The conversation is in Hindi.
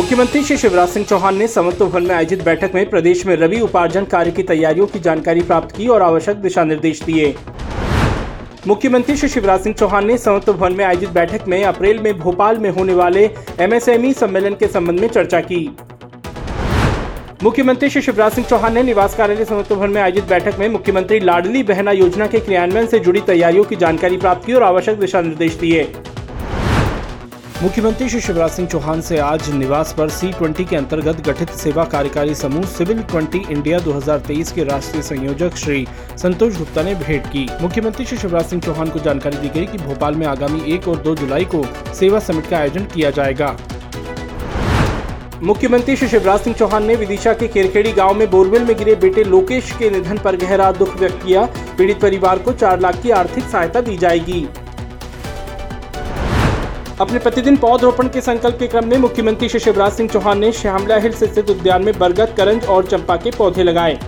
मुख्यमंत्री श्री शिवराज सिंह चौहान ने समत्व भवन में आयोजित बैठक में प्रदेश में रबी उपार्जन कार्य की तैयारियों की जानकारी प्राप्त की और आवश्यक दिशा निर्देश दिए। मुख्यमंत्री श्री शिवराज सिंह चौहान ने समत्व भवन में आयोजित बैठक में अप्रैल में भोपाल में होने वाले एमएसएमई सम्मेलन के संबंध में चर्चा की। मुख्यमंत्री श्री शिवराज सिंह चौहान ने निवास कार्यालय समत्व भवन में आयोजित बैठक में मुख्यमंत्री लाडली बहना योजना के क्रियान्वयन से जुड़ी तैयारियों की जानकारी प्राप्त की और आवश्यक दिशा निर्देश दिए। मुख्यमंत्री श्री शिवराज सिंह चौहान से आज निवास पर सी ट्वेंटी के अंतर्गत गठित सेवा कार्यकारी समूह सिविल ट्वेंटी इंडिया 2023 के राष्ट्रीय संयोजक श्री संतोष गुप्ता ने भेंट की। मुख्यमंत्री श्री शिवराज सिंह चौहान को जानकारी दी गई कि भोपाल में आगामी एक और दो जुलाई को सेवा समिट का आयोजन किया जाएगा। मुख्यमंत्री श्री शिवराज सिंह चौहान ने विदिशा के केरखेड़ी गाँव में बोरवेल में गिरे बेटे लोकेश के निधन पर गहरा दुख व्यक्त किया। पीड़ित परिवार को चार लाख की आर्थिक सहायता दी जाएगी। अपने प्रतिदिन पौधरोपण के संकल्प के क्रम में मुख्यमंत्री श्री शिवराज सिंह चौहान ने श्यामला हिल्स स्थित उद्यान में बरगद, करंज और चंपा के पौधे लगाए।